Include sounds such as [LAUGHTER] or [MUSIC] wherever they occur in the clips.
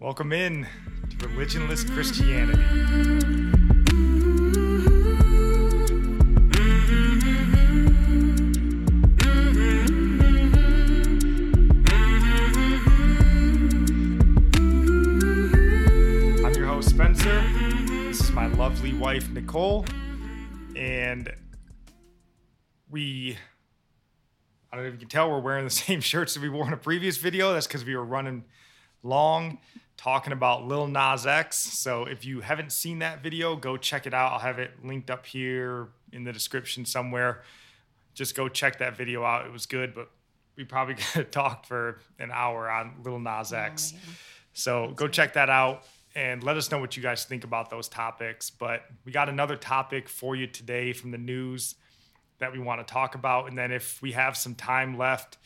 Welcome in to Religionless Christianity. I'm your host, Spencer. This is my lovely wife, Nicole. And we, I don't know if you can tell, we're wearing the [LAUGHS] same shirts that we wore in a previous video. That's because we were running long talking about Lil Nas X. So if you haven't seen that video, go check it out. I'll have it linked up here in the description somewhere. Just go check that video out. It was good, but we probably [LAUGHS] could have talked for an hour on Lil Nas X. So go check that out and let us know what you guys think about those topics. But we got another topic for you today from the news that we want to talk about. And then if we have some time left,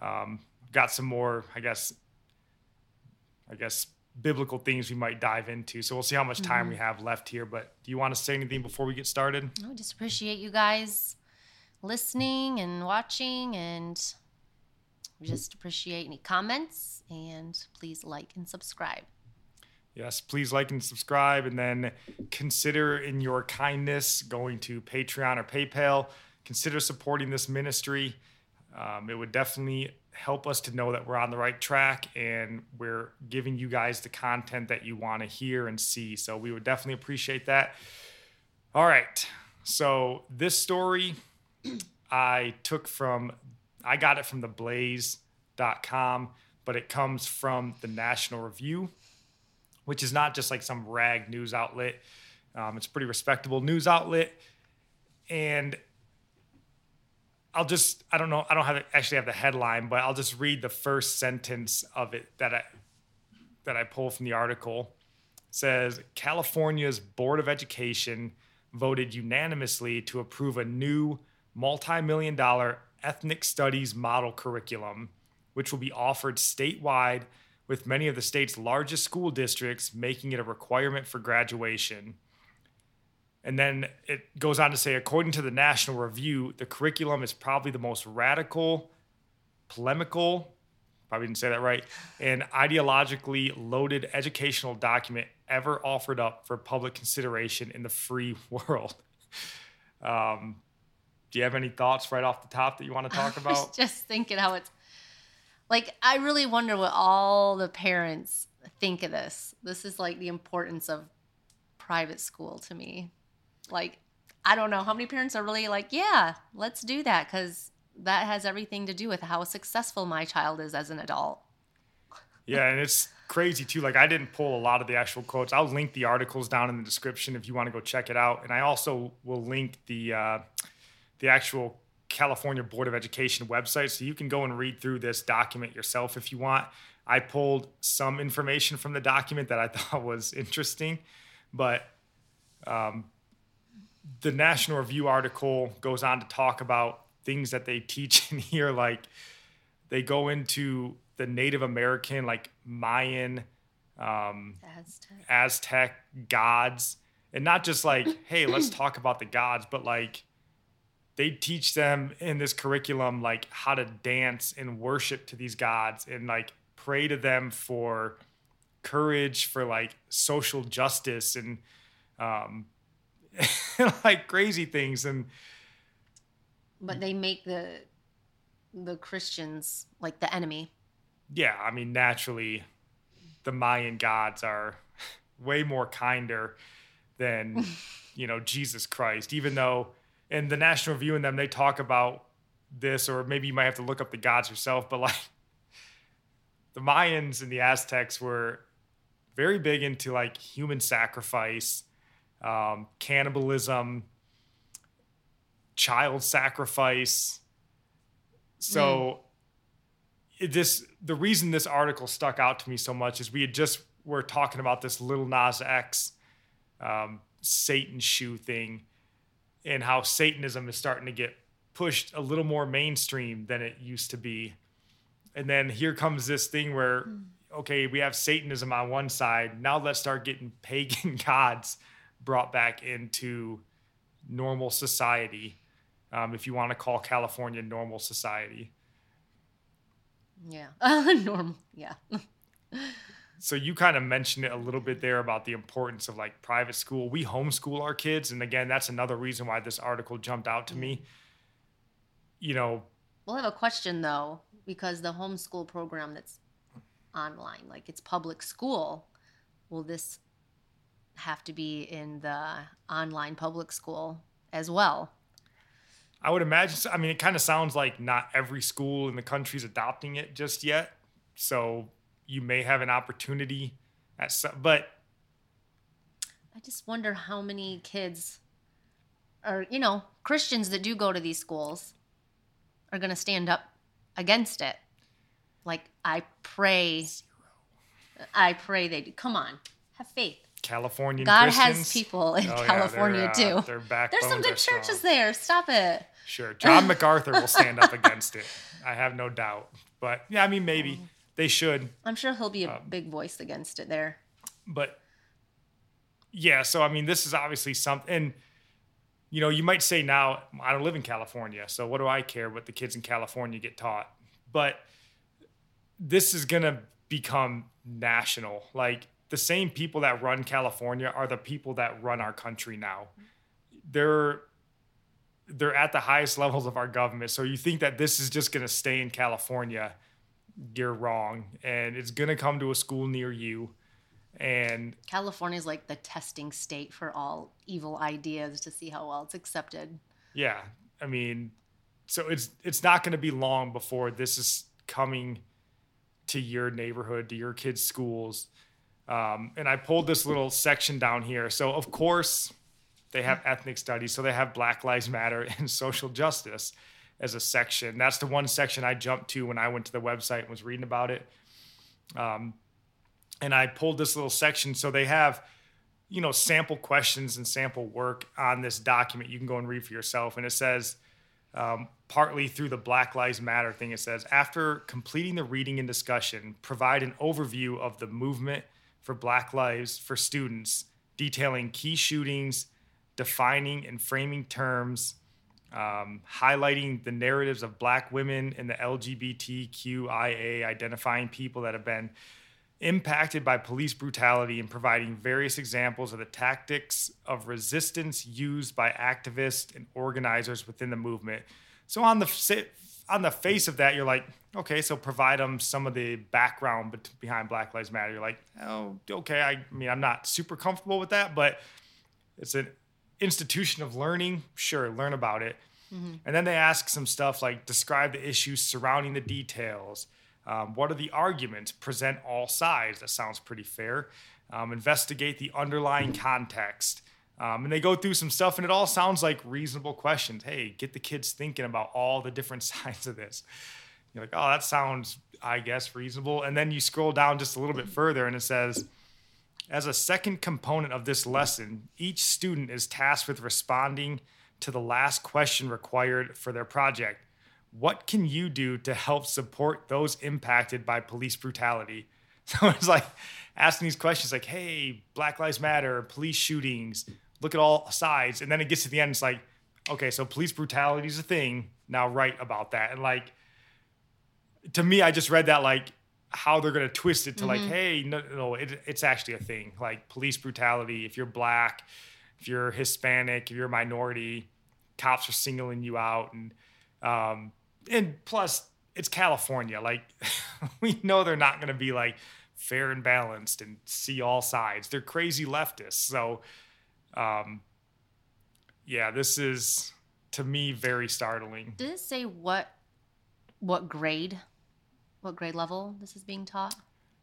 um, got some more, I guess, I guess biblical things we might dive into. So we'll see how much time we have left here. But do you want to say anything before we get started? I just appreciate you guys listening and watching, and we just appreciate any comments. And please like and subscribe. Yes, please like and subscribe, and then consider in your kindness going to Patreon or PayPal. Consider supporting this ministry. Um, it would definitely help us to know that we're on the right track and we're giving you guys the content that you want to hear and see. So we would definitely appreciate that. All right. So this story I took from, I got it from the blaze.com, but it comes from the National Review, which is not just like some rag news outlet. Um, it's a pretty respectable news outlet. And I'll just I don't know I don't have actually have the headline, but I'll just read the first sentence of it that I that I pull from the article. It says California's Board of Education voted unanimously to approve a new multi-million dollar ethnic studies model curriculum, which will be offered statewide with many of the state's largest school districts making it a requirement for graduation. And then it goes on to say, according to the National Review, the curriculum is probably the most radical, polemical, probably didn't say that right, and ideologically loaded educational document ever offered up for public consideration in the free [LAUGHS] world. Um, do you have any thoughts right off the top that you want to talk [LAUGHS] about? just thinking how it's like I really wonder what all the parents think of this. This is like the importance of private school to me. Like I don't know how many parents are really like, yeah, let's do that because that has everything to do with how successful my child is as an adult. Yeah, and it's crazy too. Like I didn't pull a lot of the actual quotes. I'll link the articles down in the description if you want to go check it out. And I also will link the uh, the actual California Board of Education website, so you can go and read through this document yourself if you want. I pulled some information from the document that I [LAUGHS] thought was interesting, but um, the National Review article goes on to talk about things that they [LAUGHS] teach in here, like they go into the Native American, like Mayan um, Aztec. Aztec gods, and not just like, [LAUGHS] hey, let's talk about the gods, but like they teach them in this curriculum like how to dance and worship to these gods and like pray to them for courage, for like social justice and um, [LAUGHS] like crazy things and But they make the the Christians like the enemy. yeah, I mean, naturally, the Mayan gods are [LAUGHS] way more kinder than, [LAUGHS] you know, Jesus Christ, even though in the National Review and them, they talk about this, or maybe you might have to look up the gods yourself, but like the Mayans and the Aztecs were very big into like human sacrifice, um, cannibalism, child sacrifice. So it this the reason this article stuck out to me so much is we had just were talking about this Lil Nas X um, Satan shoe thing and how Satanism is starting to get pushed a little more mainstream than it used to be. And then here comes this thing where okay, we have Satanism on one side. Now let's start getting [LAUGHS] pagan gods brought back into normal society. Um, if you want to call California normal society. Yeah. [LAUGHS] Normal. Yeah. So you kind of mentioned it a little bit there about the importance of like private school. We homeschool our kids, and again, that's another reason why this article jumped out to me. You know, We'll have a question though, because the homeschool program that's online, like it's public school, will this have to be in the online public school as well? I would imagine. so- I mean, it kind of sounds like not every school in the country is adopting it just yet. So you may have an opportunity at some, but I just wonder how many kids or, you know, Christians that do go to these schools are going to stand up against it. Like, I pray, I pray they do. Come on, have faith. California God Christians, has people in Oh, yeah, California they're, uh, too. There's some good are strong. churches there. Stop it. Sure. John [LAUGHS] MacArthur will stand up against it. I have no doubt. But yeah, I mean, maybe they should. I'm sure he'll be a Um, big voice against it there. But yeah, so I mean, this is obviously something. And, you know, you might say now, I don't live in California. So what do I care what the kids in California get taught? But this is going to become national. Like the same people that run California are the people that run our country now. They're they're at the highest [LAUGHS] levels of our government. So you think that this is just going to stay in California, you're wrong. And it's going to come to a school near you. And California is like the testing state for all evil ideas to see how well it's accepted. yeah, I mean, so it's it's not going to be long before this is coming to your neighborhood, to your kids' schools. Um, and I pulled this little section down here. So of course, they have ethnic studies, so they have Black Lives Matter [LAUGHS] and social justice as a section. That's the one section I jumped to when I went to the website and was reading about it. Um, and I pulled this little section. So they have, you know, sample questions and sample work on this document. You can go and read for yourself. And it says, um, partly through the Black Lives Matter thing, it says, after completing the reading and discussion, provide an overview of the movement for Black Lives for students, detailing key shootings, defining and framing terms, um, highlighting the narratives of Black women and the LGBTQIA identifying people that have been impacted by police brutality and providing various examples of the tactics of resistance used by activists and organizers within the movement. So on the on the face of that, you're like, okay, so provide them some of the background behind Black Lives Matter. You're like, oh, okay. I, I mean, I'm not super comfortable with that, but it's an institution of learning. Sure, learn about it. And then they ask some stuff like describe the issues surrounding the details. Um, what are the arguments? Present all sides. That sounds pretty fair. Um, investigate the underlying context. Um, and they go through some stuff, and it all sounds like reasonable questions. Hey, get the kids thinking about all the different [LAUGHS] sides of this. You're like, oh, that sounds, I guess, reasonable. And then you scroll down just a little bit further, and it says, as a second component of this lesson, each student is tasked with responding to the last question required for their project. What can you do to help support those impacted by police brutality? [LAUGHS] So it's like asking these questions like, hey, Black Lives Matter, police shootings, look at all sides. And then it gets to the end, it's like, okay, so police brutality is a thing. Now write about that. And like, to me, I just read that like how they're going to twist it to like, hey, no, no it, it's actually a thing. Like police brutality, if you're black, if you're Hispanic, if you're a minority, cops are singling you out. And, um, and plus, it's California. Like, [LAUGHS] we know they're not going to be like fair and balanced and see all sides. They're crazy leftists. So, um, yeah, this is to me very startling. Did it say what what grade, what grade level this is being taught?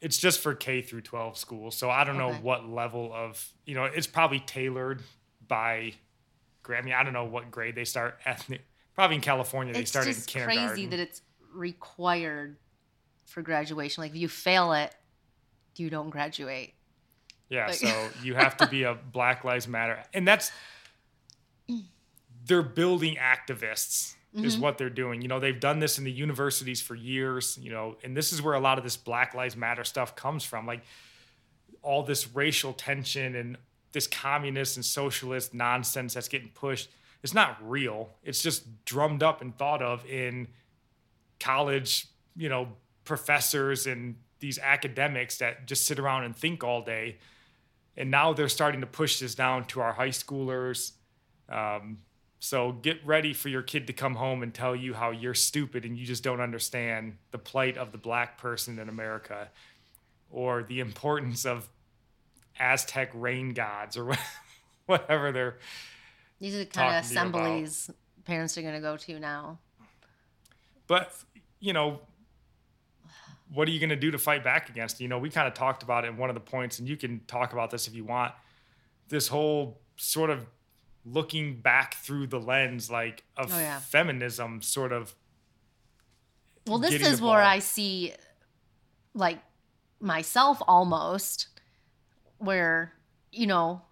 It's just for K through 12 schools. So I don't know what level of, you know, it's probably tailored by. I mean, I don't know what grade they start [LAUGHS] ethnic. Probably in California, they it's start in just kindergarten. crazy that it's required for graduation. Like if you fail it, you don't graduate. Yeah, Like- so [LAUGHS] you have to be a Black Lives Matter, and that's they're building activists is mm-hmm. what they're doing. You know, they've done this in the universities for years. You know, and this is where a lot of this Black Lives Matter stuff comes from, like all this racial tension and this communist and socialist nonsense that's getting pushed. It's not real. It's just drummed up and thought of in college, you know, professors and these academics that just sit around and think all day. And now they're starting to push this down to our high schoolers. Um, so get ready for your kid to come home and tell you how you're stupid and you just don't understand the plight of the black person in America or the importance of Aztec rain gods or [LAUGHS] whatever they're. These are the kind of Talking to you about- assemblies parents are going to go to now. But you know, what are you going to do to fight back against? You know, we kind of talked about it in one of the points, and you can talk about this if you want. This whole sort of looking back through the lens, like of Oh, yeah. feminism, sort of. Well, this is where. I see, like, myself almost, where, you know,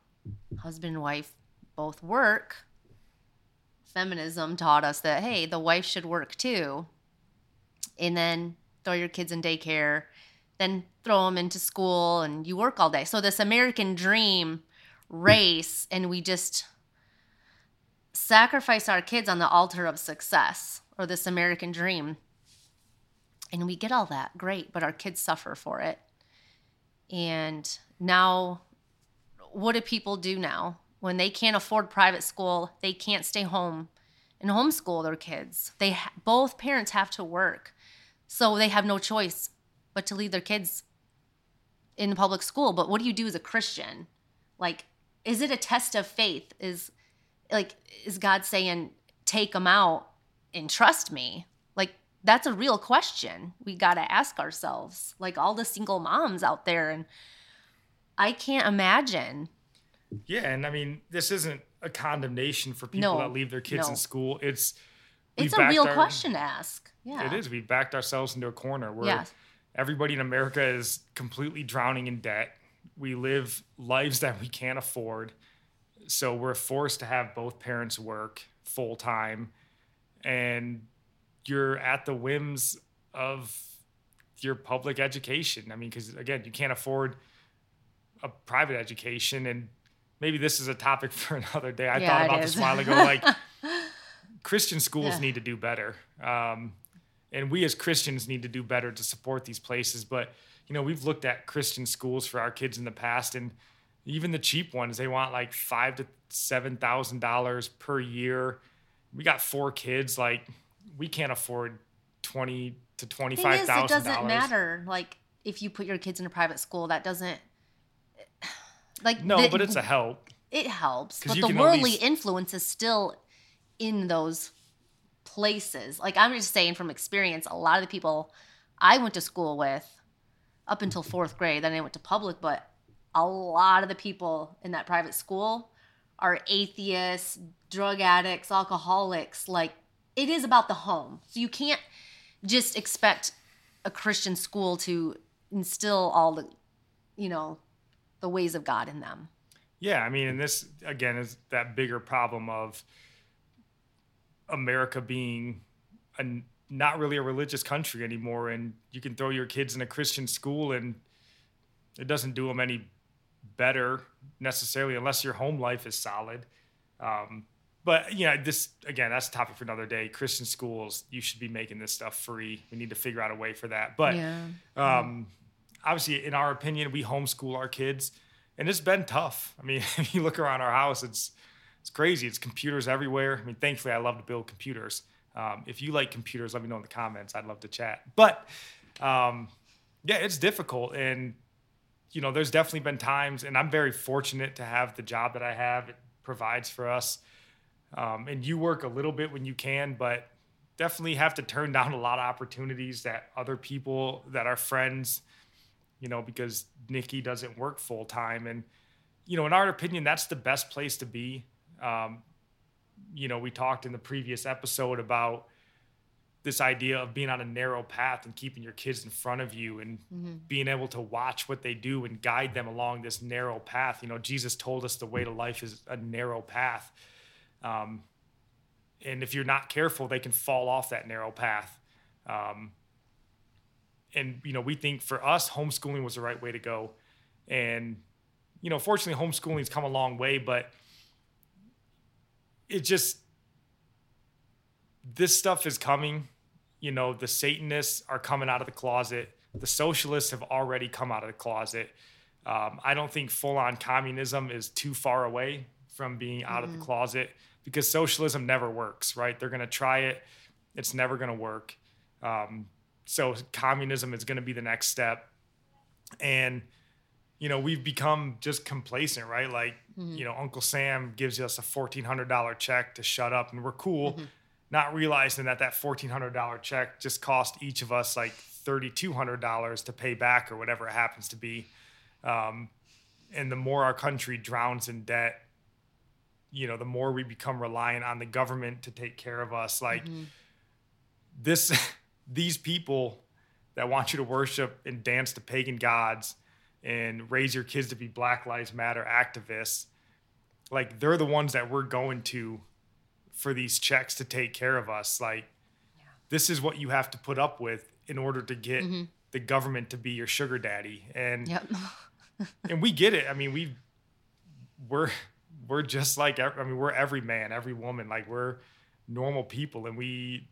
husband and wife both work. Feminism taught us that, hey, the wife should work too. And then throw your kids in daycare, then throw them into school, and you work all day. So, this American dream race, and we just sacrifice our kids on the altar of success or this American dream. And we get all that great but our kids suffer for it. And now what do people do now? When they can't afford private school they can't stay home and homeschool their kids. They both parents have to work so they have no choice but to leave their kids in the public school. But what do you do as a christian? Like is it a test of faith? Is like is god saying take them out and trust me? Like that's a real question we got to ask ourselves. Like all the single moms out there and i can't imagine. Yeah, and I mean, this isn't a condemnation for people No, that leave their kids no. in school. It's it's a real our- question to ask yeah It is. We backed ourselves into a corner where Yes. everybody in America is completely drowning in debt. We live lives that we can't afford. So we're forced to have both parents work full time. And you're at the whims of your public education. I mean, because again, you can't afford a private education. And maybe this is a topic [LAUGHS] for another day. I Yeah, thought about this is. a while ago. [LAUGHS] Like, Christian schools Yeah. need to do better. Um, and we as Christians need to do better to support these places. But, you know, we've looked at Christian schools for our kids in the past, and even the cheap ones, they want like five to seven thousand dollars per year. We got four kids, like we can't afford twenty to twenty five thousand. thing five is it doesn't matter like if you put your kids in a private school that doesn't like No, the- but it's a help. it helps. but the worldly least- influence is still in those places. Like i'm just saying from experience a lot of the people i went to school with up until fourth grade then i went to public but a lot of the people in that private school are atheists drug addicts alcoholics like it is about the home. So you can't just expect a christian school to instill all the you know the ways of god in them. Yeah, I mean, and this again is that bigger problem of America being a, not really a religious country anymore, and you can throw your kids in a Christian school, and it doesn't do them any better necessarily unless your home life is solid. Um, but you know, this again, that's a topic for another day. Christian schools, you should be making this stuff free. We need to figure out a way for that. But Yeah. um, obviously, in our opinion, we homeschool our kids, and it's been tough. I mean, [LAUGHS] if you look around our house, it's it's crazy. It's computers everywhere. I mean, thankfully, I love to build computers. Um, if you like computers, let me know in the comments. I'd love to chat. But um, yeah, it's difficult, and you know, there's definitely been times, and I'm very fortunate to have the job that I have. It provides for us, um, and you work a little bit when you can, but definitely have to turn [LAUGHS] down a lot of opportunities that other people that are friends, you know, because Nikki doesn't work full time, and you know, in our opinion, that's the best place to be. Um, you know, we talked in the previous episode about this idea of being on a narrow path and keeping your kids in front of you and being able to watch what they do and guide them along this narrow path. You know, Jesus told us the way to life is a narrow path. Um, and if you're not careful, they can fall off that narrow path. Um, and, you know, we think for us, homeschooling was the right way to go. And, you know, fortunately, homeschooling's come a long way, but it just, this stuff is coming. You know, the Satanists are coming out of the closet. The socialists have already come out of the closet. Um, I don't think full on communism is too far away from being out of the closet because socialism never works, right? They're going to try it, it's never going to work. Um, so, communism is going to be the next step. And, you know, we've become just complacent, right? Like, mm-hmm. you know, Uncle Sam gives us a $1,400 check to shut up and we're cool, mm-hmm. not realizing that that $1,400 check just cost each of us like $3,200 to pay back or whatever it happens to be. Um, and the more our country drowns in debt, you know, the more we become reliant on the government to take care of us. Like mm-hmm. this, [LAUGHS] these people that want you to worship and dance to pagan gods and raise your kids to be Black Lives Matter activists, like they're the ones that we're going to for these checks to take care of us. Like this is what you have to put up with in order to get mm-hmm. the government to be your sugar daddy. And Yep. [LAUGHS] and we get it. I mean, we we're we're just like I mean, we're every man, every woman. Like we're normal people, and we,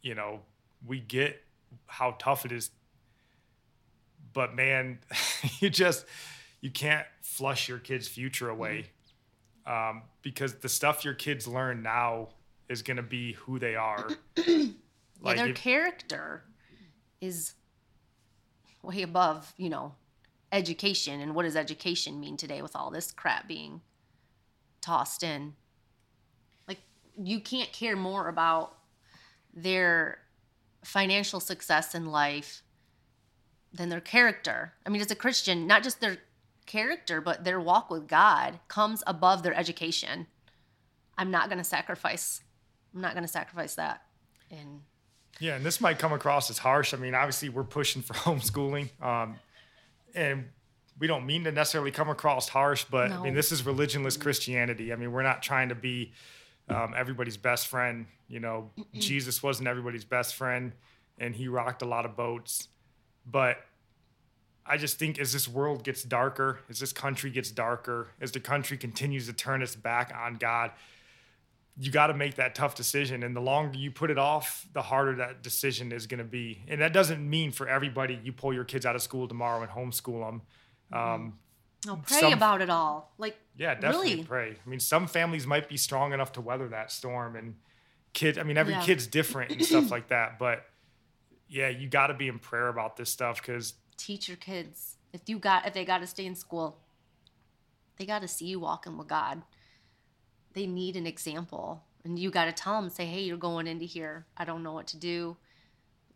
you know, we get how tough it is. But man, [LAUGHS] you just you can't flush your kids' future away um, because the stuff your kids learn now is going to be who they are. [CLEARS THROAT] yeah, their if- character is way above, you know, education. And what does education mean today with all this crap being tossed in? Like, you can't care more about their financial success in life than their character. I mean, as a Christian, not just their character, but their walk with God comes above their education. I'm not going to sacrifice. I'm not going to sacrifice that. And Yeah, and this might come across as harsh. I mean, obviously, we're pushing for [LAUGHS] homeschooling, um, and we don't mean to necessarily come across harsh, but I mean, this is religionless Christianity. I mean, we're not trying to be um, everybody's best friend. You know, Jesus wasn't everybody's best friend, and he rocked a lot of boats. But I just think as this world gets darker, as this country gets darker, as the country continues to turn its back on God, you got to make that tough decision. And the longer you put it off, the harder that decision is going to be. And that doesn't mean for everybody you pull your kids out of school tomorrow and homeschool them. Um, no, pray Some- about it all. Like, yeah, definitely Really? pray. I mean, some families might be strong enough to weather that storm, and kids. I mean, every Yeah. kid's different and stuff like that. But yeah, you got to be in prayer about this stuff because teach your kids. If you got if they got to stay in school they got to see you walking with god. They need an example and you got to tell them say hey you're going into here. I don't know what to do.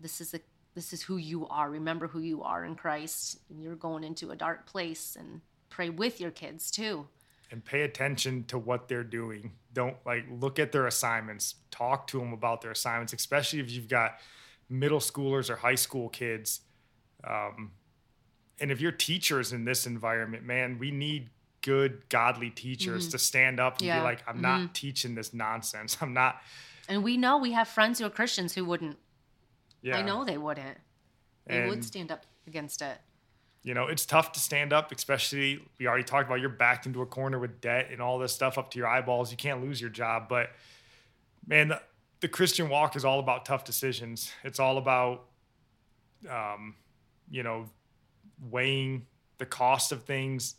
This is a this is who you are. Remember who you are in christ and you're going into a dark place and pray with your kids too. And pay attention to what they're doing. Don't like look at their assignments. Talk to them about their assignments, especially if you've got middle schoolers or high school kids. Um, and if you're teachers in this environment, man, we need good, godly teachers to stand up and Yeah. be like, I'm not teaching this nonsense. [LAUGHS] I'm not. and we know we have friends who are christians who wouldn't Yeah. i know they wouldn't they would stand up against it you know, it's tough to stand up, especially we already talked about you're backed into a corner with debt and all this stuff up to your eyeballs. You can't lose your job. But man, the, Christian walk is all about tough decisions. It's all about, um, you know, weighing the cost of things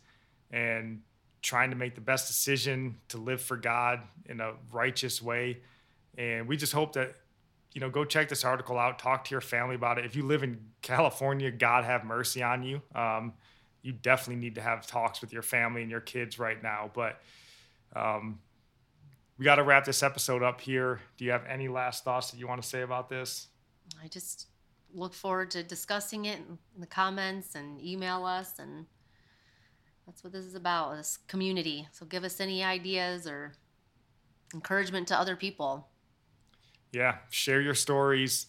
and trying to make the best decision to live for God in a righteous way. And we just hope that you know, go check this article out. Talk to your family about it. If you live in California, God have mercy on you. Um, you definitely need to have talks with your family and your kids right now. But um, we got to wrap this episode up here. Do you have any last thoughts that you want to say about this? I just look forward to discussing it in the comments and email us and that's what this is about this community so give us any ideas or encouragement to other people yeah, share your stories,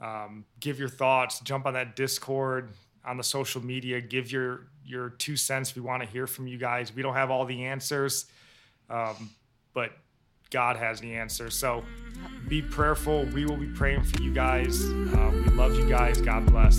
um, give your thoughts, jump on that Discord, on the social media, give your your two cents. We want to hear from you guys. We don't have all the answers, um, but God has the answer. So be prayerful. We will be praying for you guys. Uh, we love you guys. God bless.